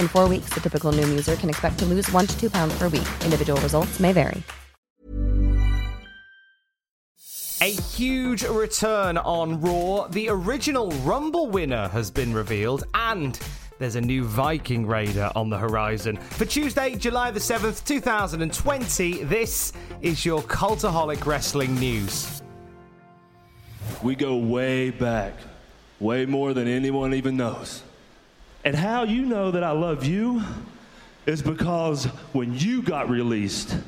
In four weeks, the typical Noom user can expect to lose one to two pounds per week. Individual results may vary. A huge return on Raw. The original Rumble winner has been revealed, and there's a new Viking Raider on the horizon. For Tuesday, July the 7th, 2020, this is your Cultaholic Wrestling News. We go way back, way more than anyone even knows. And how you know that I love you is because when you got released,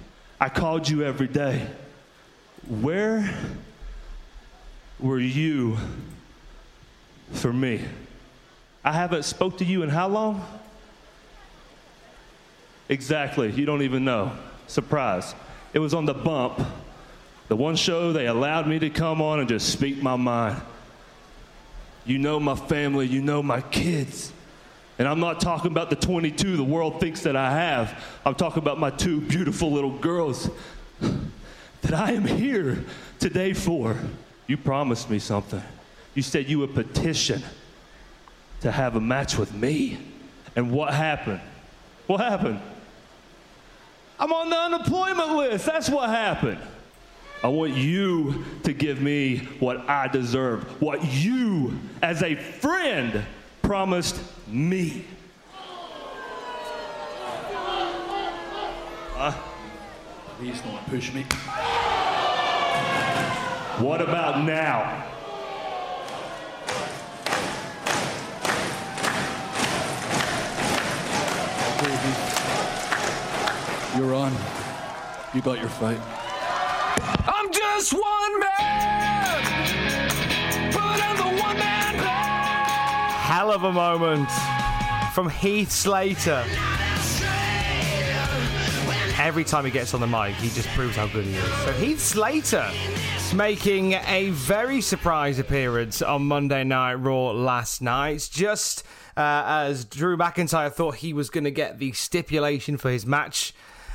I called you every day. Where were you for me? I haven't spoke to you in how long? Exactly. You don't even know. Surprise. It was on the bump. The one show they allowed me to come on and just speak my mind. You know my family, you know my kids. And I'm not talking about the 22 the world thinks that I have. I'm talking about my two beautiful little girls that I am here today for. You promised me something. You said you would petition to have a match with me. And what happened? What happened? I'm on the unemployment list. That's what happened. I want you to give me what I deserve, what you, as a friend, promised me. Huh? Please don't push me. What about now? You're on. You got your fight. I'm just one man, Hell of a moment from Heath Slater. Every time he gets on the mic, he just proves how good he is. So Heath Slater is making a very surprise appearance on Monday Night Raw last night. Just uh, as Drew McIntyre thought he was going to get the stipulation for his match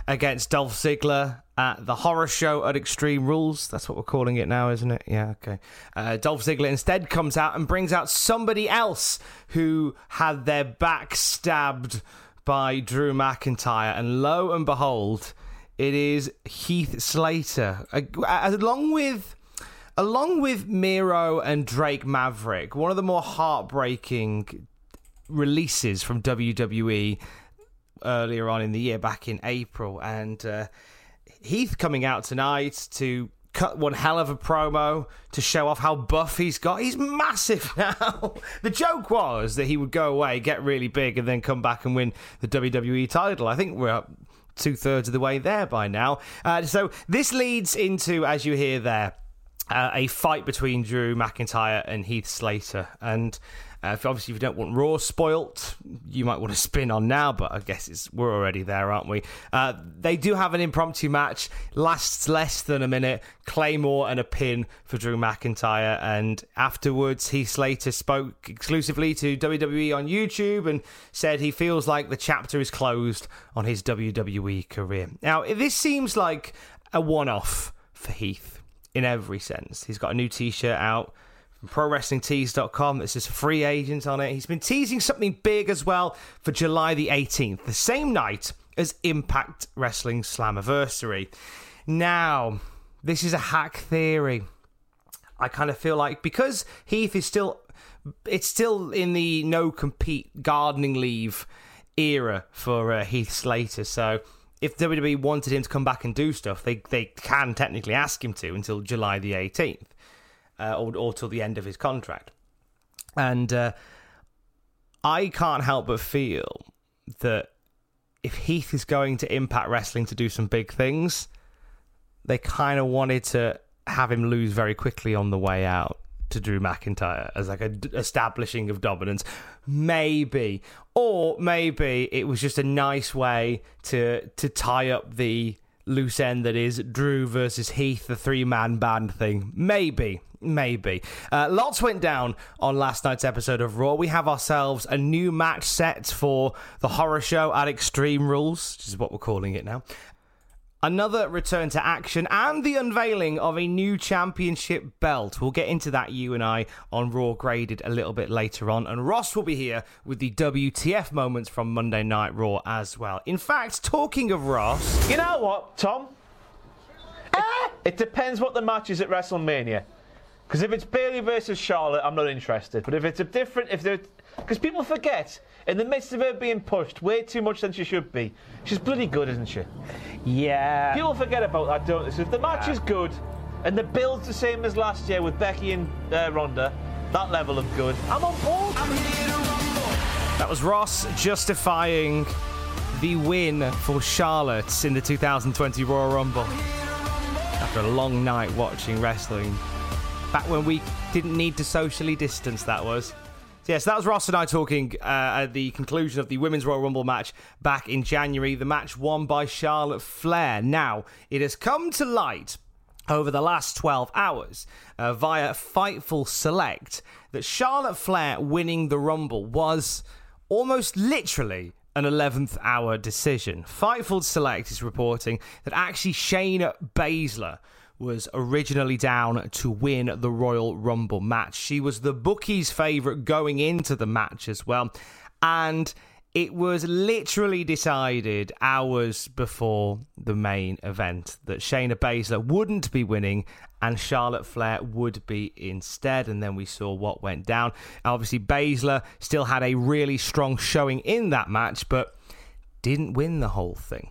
against Dolph Ziggler at the horror show at Extreme Rules. That's what we're calling it now, isn't it? Yeah, okay. Uh, Dolph Ziggler instead comes out and brings out somebody else who had their back stabbed by Drew McIntyre, and lo and behold, it is Heath Slater, along with along with Miro and Drake Maverick, one of the more heartbreaking releases from WWE earlier on in the year, back in April, and uh, Heath coming out tonight to cut one hell of a promo to show off how buff he's got. He's massive now. the joke was that he would go away, get really big, and then come back and win the WWE title. I think we're up two thirds of the way there by now. Uh, so this leads into, as you hear there, uh, a fight between Drew McIntyre and Heath Slater. And uh, if obviously, if you don't want Raw spoilt, you might want to spin on now, but I guess it's we're already there, aren't we? Uh, they do have an impromptu match, lasts less than a minute. Claymore and a pin for Drew McIntyre, and afterwards, Heath Slater spoke exclusively to WWE on YouTube and said he feels like the chapter is closed on his WWE career. Now, this seems like a one-off for Heath in every sense. He's got a new T-shirt out ProWrestlingTees.com that says free agent on it. He's been teasing something big as well for July the 18th, the same night as Impact Wrestling Slammiversary. Now, this is a hack theory. I kind of feel like because Heath is still it's still in the no compete gardening leave era for uh, Heath Slater. So if WWE wanted him to come back and do stuff, they they can technically ask him to until July the 18th uh, or, or till the end of his contract. And uh, I can't help but feel that if Heath is going to Impact Wrestling to do some big things, they kind of wanted to have him lose very quickly on the way out to Drew McIntyre as like a d- establishing of dominance. Maybe, or maybe it was just a nice way to to tie up the loose end that is Drew versus Heath, the three man band thing. Maybe. Maybe. Uh, lots went down on last night's episode of Raw. We have ourselves a new match set for the horror show at Extreme Rules, which is what we're calling it now another return to action, and the unveiling of a new championship belt. We'll get into that, you and I, on Raw Graded a little bit later on. And Ross will be here with the WTF moments from Monday Night Raw as well. In fact, talking of Ross. You know what, Tom? It, it depends what the match is at WrestleMania. Because if it's Bayley versus Charlotte, I'm not interested. But if it's a different, if they're, because people forget, in the midst of her being pushed way too much than she should be, she's bloody good, isn't she? Yeah. People forget about that, don't they? So if the match is good, and the build's the same as last year with Becky and uh, Ronda, that level of good, I'm on board. That was Ross justifying the win for Charlotte in the 2020 Royal Rumble. After a long night watching wrestling. Back when we didn't need to socially distance, that was. So Yes, that was Ross and I talking uh, at the conclusion of the Women's Royal Rumble match back in January. The match won by Charlotte Flair. Now, it has come to light over the last 12 hours uh, via Fightful Select that Charlotte Flair winning the Rumble was almost literally an 11th hour decision. Fightful Select is reporting that actually Shayna Baszler was originally down to win the Royal Rumble match. She was the bookies' favourite going into the match as well. And it was literally decided hours before the main event that Shayna Baszler wouldn't be winning and Charlotte Flair would be instead. And then we saw what went down. Obviously, Baszler still had a really strong showing in that match, but didn't win the whole thing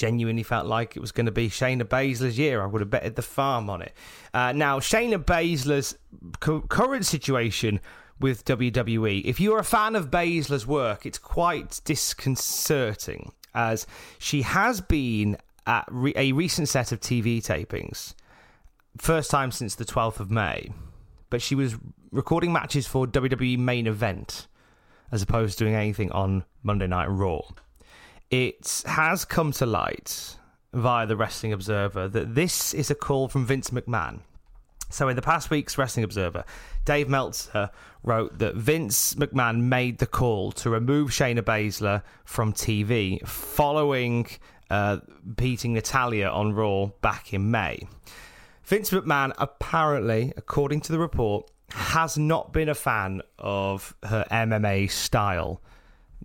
genuinely felt like it was going to be Shayna Baszler's year. I would have betted the farm on it. Uh, now, Shayna Baszler's cu- current situation with WWE, if you're a fan of Baszler's work, it's quite disconcerting as she has been at re- a recent set of TV tapings, first time since the 12th of May, but she was recording matches for WWE main event as opposed to doing anything on Monday Night Raw it has come to light via the Wrestling Observer that this is a call from Vince McMahon. So, in the past week's Wrestling Observer, Dave Meltzer wrote that Vince McMahon made the call to remove Shayna Baszler from TV following uh, beating Natalya on Raw back in May. Vince McMahon apparently, according to the report, has not been a fan of her MMA style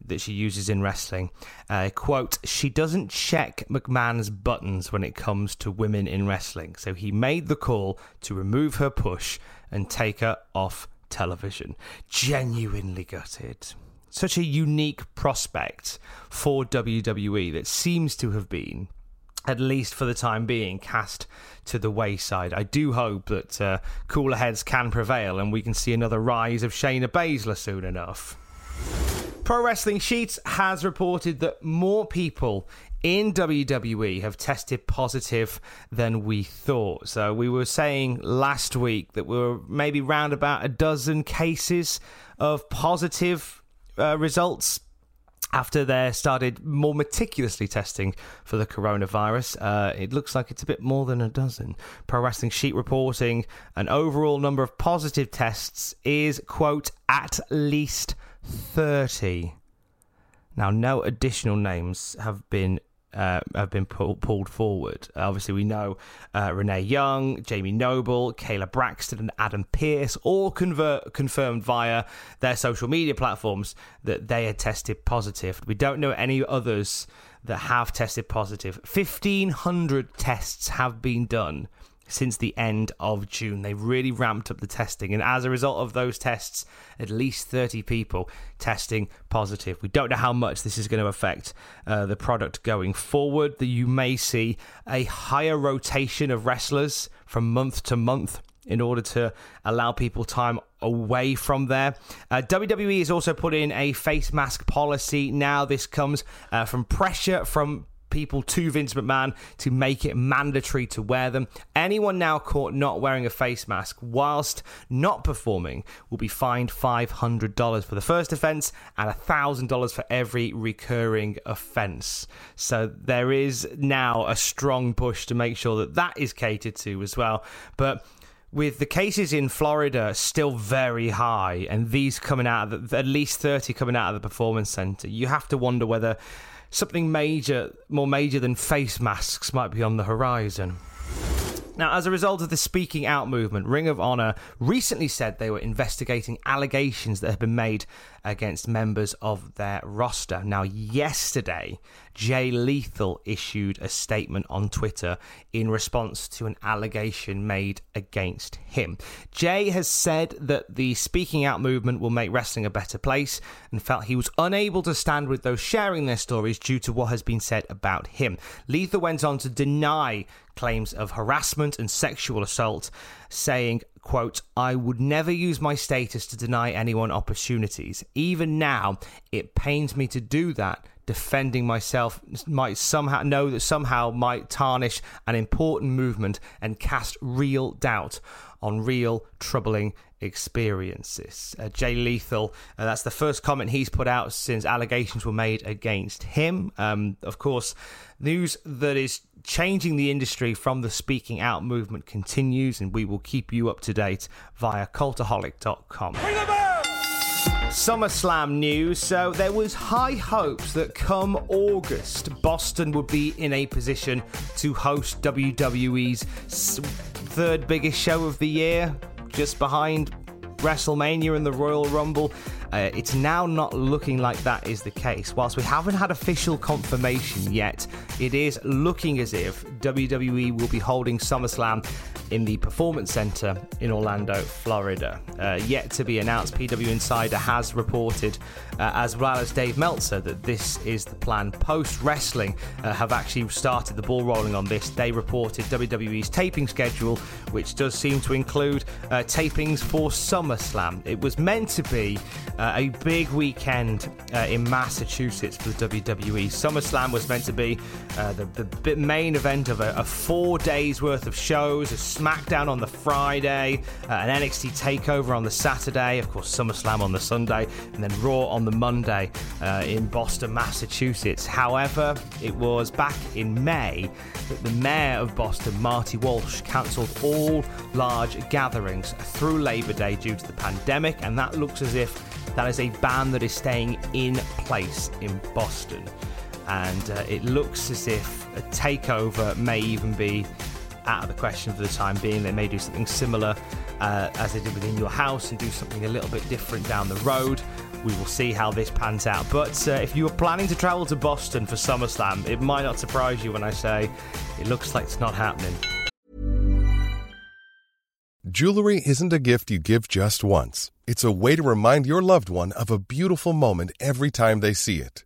that she uses in wrestling. Uh, quote, she doesn't check McMahon's buttons when it comes to women in wrestling. So he made the call to remove her push and take her off television. Genuinely gutted. Such a unique prospect for WWE that seems to have been at least for the time being, cast to the wayside. I do hope that uh, cooler heads can prevail and we can see another rise of Shayna Baszler soon enough. Pro Wrestling Sheets has reported that more people in WWE have tested positive than we thought. So we were saying last week that we were maybe round about a dozen cases of positive uh, results after they started more meticulously testing for the coronavirus. Uh, it looks like it's a bit more than a dozen. Pro Wrestling Sheet reporting an overall number of positive tests is, quote, at least 30. Now, no additional names have been uh, have been pull, pulled forward. Obviously, we know uh, Renee Young, Jamie Noble, Kayla Braxton, and Adam Pearce all convert, confirmed via their social media platforms that they had tested positive. We don't know any others that have tested positive. 1,500 tests have been done since the end of June. They really ramped up the testing, and as a result of those tests, at least 30 people testing positive. We don't know how much this is going to affect uh, the product going forward. That you may see a higher rotation of wrestlers from month to month in order to allow people time away from there. Uh, WWE has also put in a face mask policy. Now, this comes uh, from pressure from people to Vince McMahon to make it mandatory to wear them. Anyone now caught not wearing a face mask whilst not performing will be fined $500 for the first offence and $1,000 for every recurring offence. So there is now a strong push to make sure that that is catered to as well. But with the cases in Florida still very high and these coming out of the, at least 30 coming out of the performance center, you have to wonder whether something major, more major than face masks, might be on the horizon. Now, as a result of the speaking out movement, Ring of Honor recently said they were investigating allegations that have been made against members of their roster. Now, yesterday, Jay Lethal issued a statement on Twitter in response to an allegation made against him. Jay has said that the speaking out movement will make wrestling a better place and felt he was unable to stand with those sharing their stories due to what has been said about him. Lethal went on to deny claims of harassment and sexual assault, saying, quote, I would never use my status to deny anyone opportunities. Even now, it pains me to do that. Defending myself might somehow know that somehow might tarnish an important movement and cast real doubt on real troubling experiences. Uh, Jay Lethal, uh, that's the first comment he's put out since allegations were made against him. Um, of course, news that is changing the industry from the speaking out movement continues, and we will keep you up to date via cultaholic.com. SummerSlam news. So there was high hopes that come August, Boston would be in a position to host WWE's third biggest show of the year, just behind WrestleMania and the Royal Rumble. Uh, it's now not looking like that is the case. Whilst we haven't had official confirmation yet, it is looking as if WWE will be holding SummerSlam in the Performance Center in Orlando, Florida. Uh, yet to be announced, PW Insider has reported, uh, as well as Dave Meltzer, that this is the plan. Post Wrestling uh, have actually started the ball rolling on this. They reported WWE's taping schedule, which does seem to include uh, tapings for SummerSlam. It was meant to be uh, a big weekend uh, in Massachusetts for the WWE. SummerSlam was meant to be the, the main event of a, a four days worth of shows. SmackDown on the Friday, uh, an NXT Takeover on the Saturday, of course SummerSlam on the Sunday, and then Raw on the Monday uh, in Boston, Massachusetts. However, it was back in May that the mayor of Boston, Marty Walsh, cancelled all large gatherings through Labor Day due to the pandemic, and that looks as if that is a ban that is staying in place in Boston. And uh, it looks as if a takeover may even be out of the question for the time being. They may do something similar uh, as they did within your house and do something a little bit different down the road. We will see how this pans out. But uh, if you are planning to travel to Boston for SummerSlam, it might not surprise you when I say it looks like it's not happening. Jewelry isn't a gift you give just once, it's a way to remind your loved one of a beautiful moment every time they see it.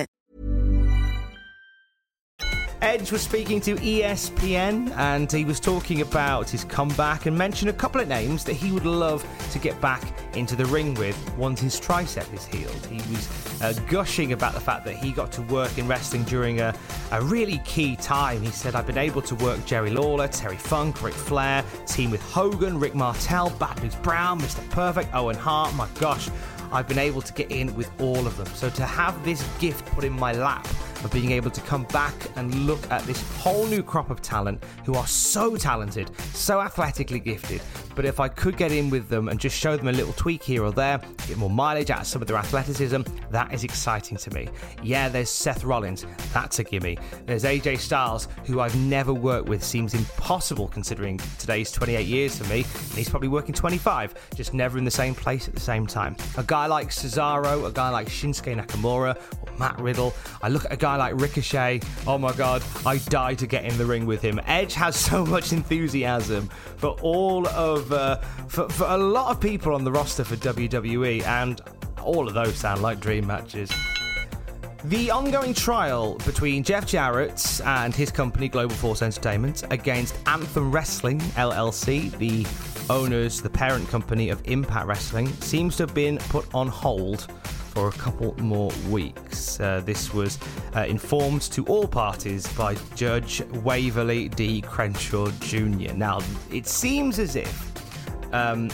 Edge was speaking to ESPN and he was talking about his comeback and mentioned a couple of names that he would love to get back into the ring with once his tricep is healed. He was uh, gushing about the fact that he got to work in wrestling during a, a really key time. He said, I've been able to work Jerry Lawler, Terry Funk, Ric Flair, team with Hogan, Rick Martel, Bad News Brown, Mr. Perfect, Owen Hart. My gosh, I've been able to get in with all of them. So to have this gift put in my lap of being able to come back and look at this whole new crop of talent who are so talented, so athletically gifted. But if I could get in with them and just show them a little tweak here or there, get more mileage out of some of their athleticism, that is exciting to me. Yeah, there's Seth Rollins, that's a gimme. There's AJ Styles, who I've never worked with, seems impossible considering today's 28 years for me, and he's probably working 25, just never in the same place at the same time. A guy like Cesaro, a guy like Shinsuke Nakamura, or Matt Riddle, I look at a guy like Ricochet, oh my god, I die to get in the ring with him. Edge has so much enthusiasm for all of, uh, for, for a lot of people on the roster for WWE, and all of those sound like dream matches. The ongoing trial between Jeff Jarrett and his company Global Force Entertainment against Anthem Wrestling LLC, the owners, the parent company of Impact Wrestling, seems to have been put on hold for a couple more weeks. Uh, this was uh, informed to all parties by Judge Waverly D. Crenshaw Jr. Now, it seems as if um,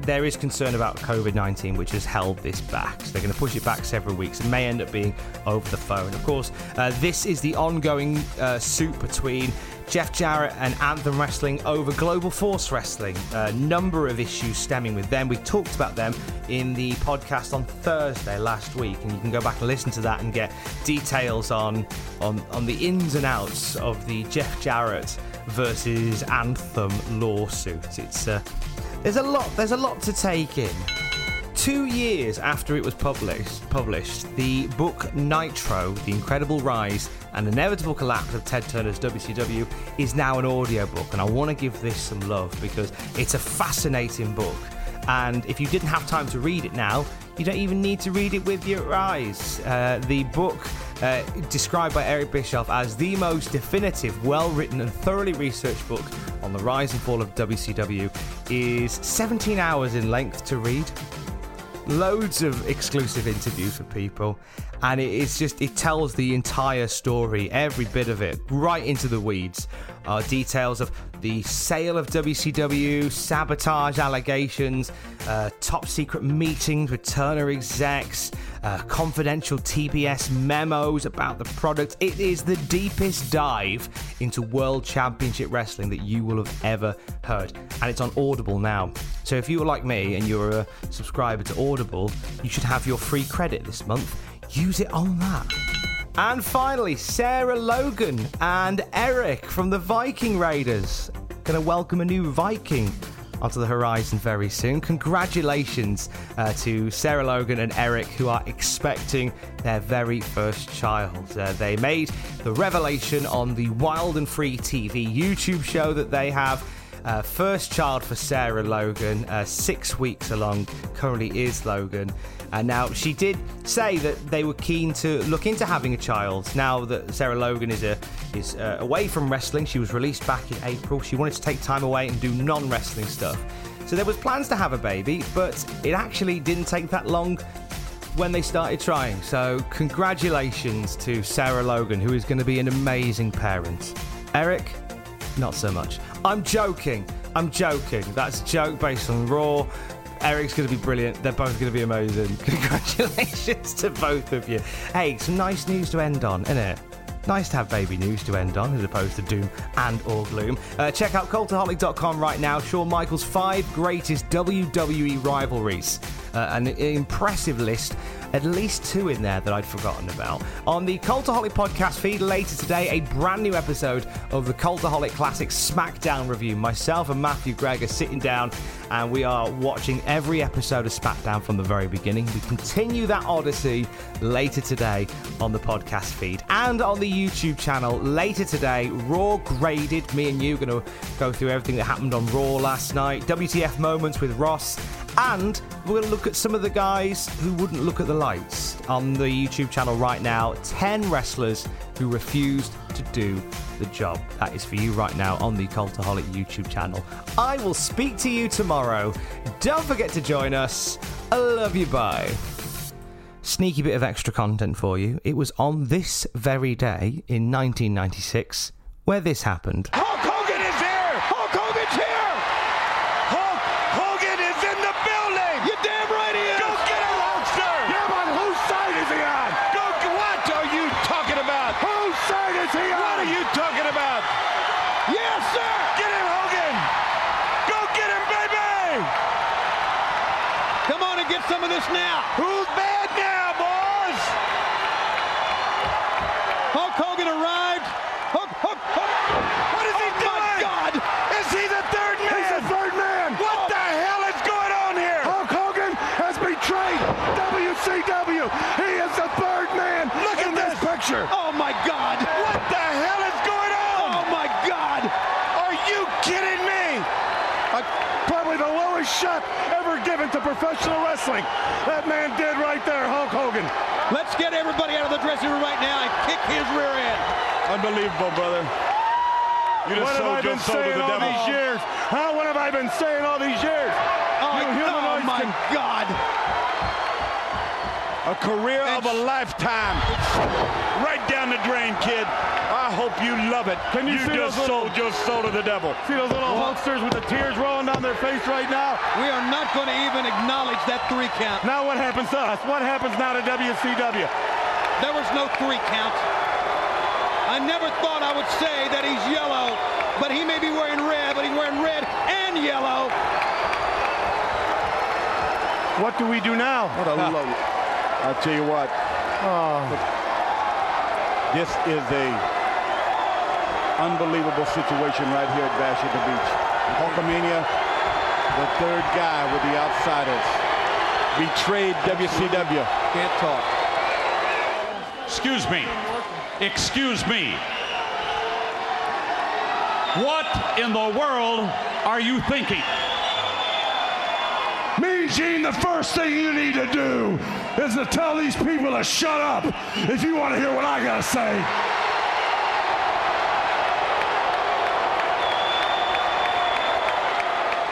there is concern about COVID 19, which has held this back. So they're going to push it back several weeks. It may end up being over the phone. Of course, uh, this is the ongoing uh, suit between Jeff Jarrett and Anthem Wrestling over Global Force Wrestling. A number of issues stemming with them. We talked about them in the podcast on Thursday last week, and you can go back and listen to that and get details on on, on the ins and outs of the Jeff Jarrett versus Anthem lawsuit. It's uh, there's a lot. There's a lot to take in. Two years after it was published, published, the book Nitro: The Incredible Rise and Inevitable Collapse of Ted Turner's WCW is now an audiobook, and I want to give this some love because it's a fascinating book. And if you didn't have time to read it now, you don't even need to read it with your eyes. Uh, the book, uh, described by Eric Bischoff as the most definitive, well written, and thoroughly researched book on the rise and fall of WCW, is 17 hours in length to read. Loads of exclusive interviews with people, and it is just, it tells the entire story, every bit of it, right into the weeds. Uh, details of the sale of WCW, sabotage allegations, uh, top secret meetings with Turner execs, uh, confidential TBS memos about the product. It is the deepest dive into World Championship Wrestling that you will have ever heard. And it's on Audible now. So if you're like me and you're a subscriber to Audible, you should have your free credit this month. Use it on that. And finally, Sarah Logan and Erik from the Viking Raiders. Going to welcome a new Viking onto the horizon very soon. Congratulations uh, to Sarah Logan and Erik, who are expecting their very first child. Uh, they made the revelation on the Wild and Free TV YouTube show that they have. Uh, first child for Sarah Logan, uh, six weeks along, currently is Logan. And now she did say that they were keen to look into having a child. Now that Sarah Logan is a, is uh, away from wrestling, she was released back in April. She wanted to take time away and do non-wrestling stuff. So there was plans to have a baby, but it actually didn't take that long when they started trying. So congratulations to Sarah Logan, who is going to be an amazing parent. Erik, not so much. I'm joking. I'm joking. That's a joke based on Raw. Erik's going to be brilliant. They're both going to be amazing. Congratulations to both of you. Hey, some nice news to end on, isn't it? Nice to have baby news to end on as opposed to doom and or gloom. Uh, check out cultaholic.com right now. Shawn Michaels' five greatest WWE rivalries. Uh, an impressive list at least two in there that I'd forgotten about. On the Cultaholic podcast feed later today, a brand new episode of the Cultaholic Classic SmackDown review. Myself and Matthew Gregg are sitting down and we are watching every episode of SmackDown from the very beginning. We continue that odyssey later today on the podcast feed and on the YouTube channel later today. Raw graded. Me and you are going to go through everything that happened on Raw last night. WTF moments with Ross and we're going to look at some of the guys who wouldn't look at the lights on the YouTube channel right now. 10 wrestlers who refused to do the job. That is for you right now on the Cultaholic YouTube channel. I will speak to you tomorrow. Don't forget to join us. I love you. Bye. Sneaky bit of extra content for you. It was on this very day in 1996 where this happened. Hulk Hogan is here! Hulk Hogan's here! Hulk Hogan is in the building! You damn right he is! Go get him, Hulkster! Yeah, but whose side is he on? Go, what are you talking about? Whose side is he on? What are you talking about? Yes, sir! Get him, Hogan! Go get him, baby! Come on and get some of this now! Who's bad now, boys? Hulk Hogan arrived. Hulk, Hulk, Hulk. What is he doing? Oh, my God! Is he the third man? He's the third man. What the hell is going on here? Hulk Hogan has betrayed WCW. He is the third man Look in this picture. Oh my God! What the hell is going on? Oh my God! Are you kidding me? Uh, probably the lowest shot ever given to professional wrestling. That man did right there, Hulk Hogan. Let's get everybody out of the dressing room right now and kick his rear end. Unbelievable, brother. You just sold your soul to the devil. All these years? Huh? What have I been saying all these years? Oh, you humanoids oh my can... God! A career of a lifetime. Right down the drain, kid. I hope you love it. Can you, see just little, sold your soul to the devil. See those little hulksters with the tears rolling down their face right now? We are not going to even acknowledge that three count. Now what happens to us? What happens now to WCW? There was no three count. I never thought I would say that he's yellow, but he may be wearing red, but he's wearing red and yellow. What do we do now? What a low. I'll tell you what. Oh. This is a unbelievable situation right here at Bash at the Beach. Hulkamania, the third guy with the outsiders, betrayed WCW. Can't talk. Excuse me. Excuse me. What in the world are you thinking? Me, Gene, the first thing you need to do is to tell these people to shut up if you want to hear what I got to say.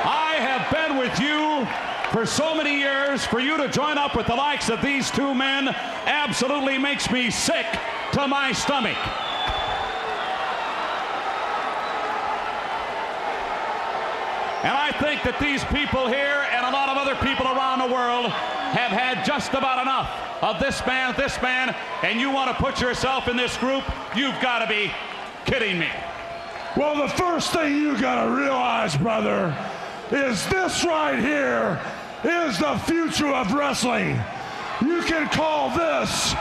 I have been with you for so many years. For you to join up with the likes of these two men absolutely makes me sick to my stomach. And I think that these people here and a lot of other people around the world have had just about enough of this man, this man, and you want to put yourself in this group? You've got to be kidding me. Well, the first thing you got to realize, brother, is this right here is the future of wrestling. You can call this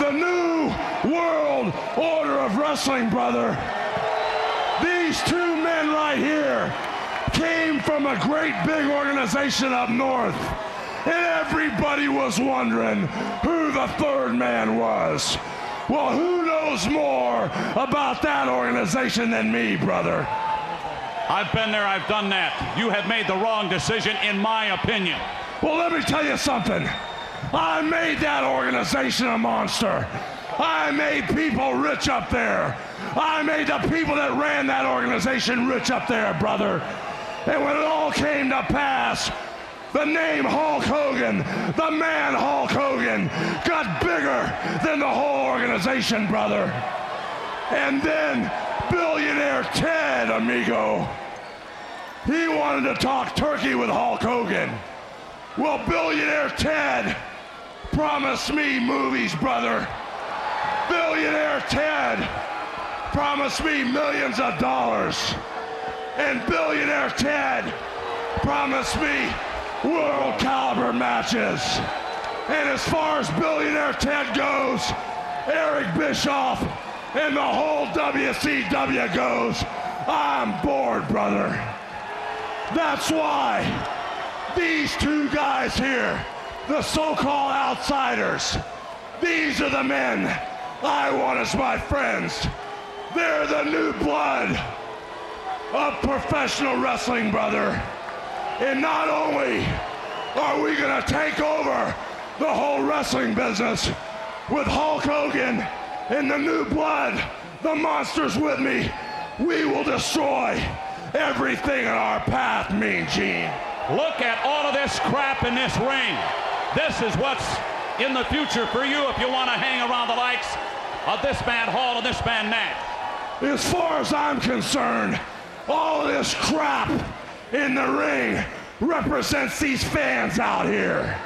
the new world order of wrestling, brother. These two men right here came from a great big organization up north. And everybody was wondering who the third man was. Well, who knows more about that organization than me, brother? I've been there, I've done that. You have made the wrong decision, in my opinion. Well, let me tell you something. I made that organization a monster. I made people rich up there. I made the people that ran that organization rich up there, brother. And when it all came to pass, the name Hulk Hogan, the man Hulk Hogan, got bigger than the whole organization, brother. And then billionaire Ted, amigo, he wanted to talk turkey with Hulk Hogan. Well, billionaire Ted promised me movies, brother. Billionaire Ted promised me millions of dollars. And Billionaire Ted promised me world caliber matches. And as far as Billionaire Ted goes, Eric Bischoff and the whole WCW goes, I'm bored, brother. That's why these two guys here, the so-called outsiders, these are the men I want as my friends. They're the new blood of professional wrestling, brother. And not only are we going to take over the whole wrestling business with Hulk Hogan and the new blood, the monsters with me, we will destroy everything in our path, Mean Gene. Look at all of this crap in this ring. This is what's in the future for you if you want to hang around the likes of this man Hall and this man Nash. As far as I'm concerned, all of this crap in the ring represents these fans out here.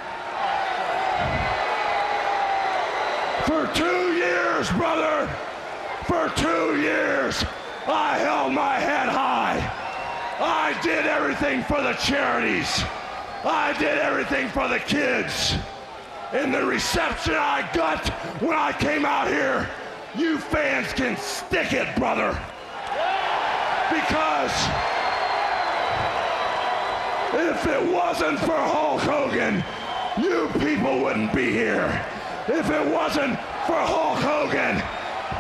For two years, brother, for two years, I held my head high. I did everything for the charities. I did everything for the kids. And the reception I got when I came out here, you fans can stick it, brother. Because if it wasn't for Hulk Hogan, you people wouldn't be here. If it wasn't for Hulk Hogan,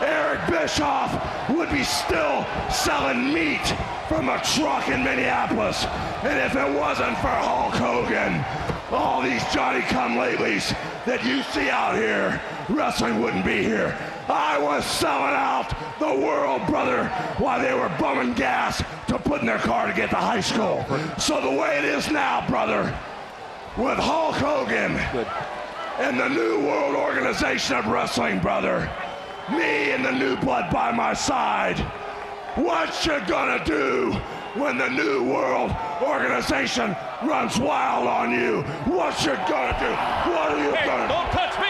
Eric Bischoff would be still selling meat from a truck in Minneapolis. And if it wasn't for Hulk Hogan, all these Johnny come latelys that you see out here, wrestling wouldn't be here. I was selling out the world, brother, while they were bumming gas to put in their car to get to high school. So the way it is now, brother, with Hulk Hogan and the New World Organization of Wrestling, brother, me and the new blood by my side, what you gonna do when the New World Organization runs wild on you? What you gonna do? What are you Hey, gonna do? don't touch me.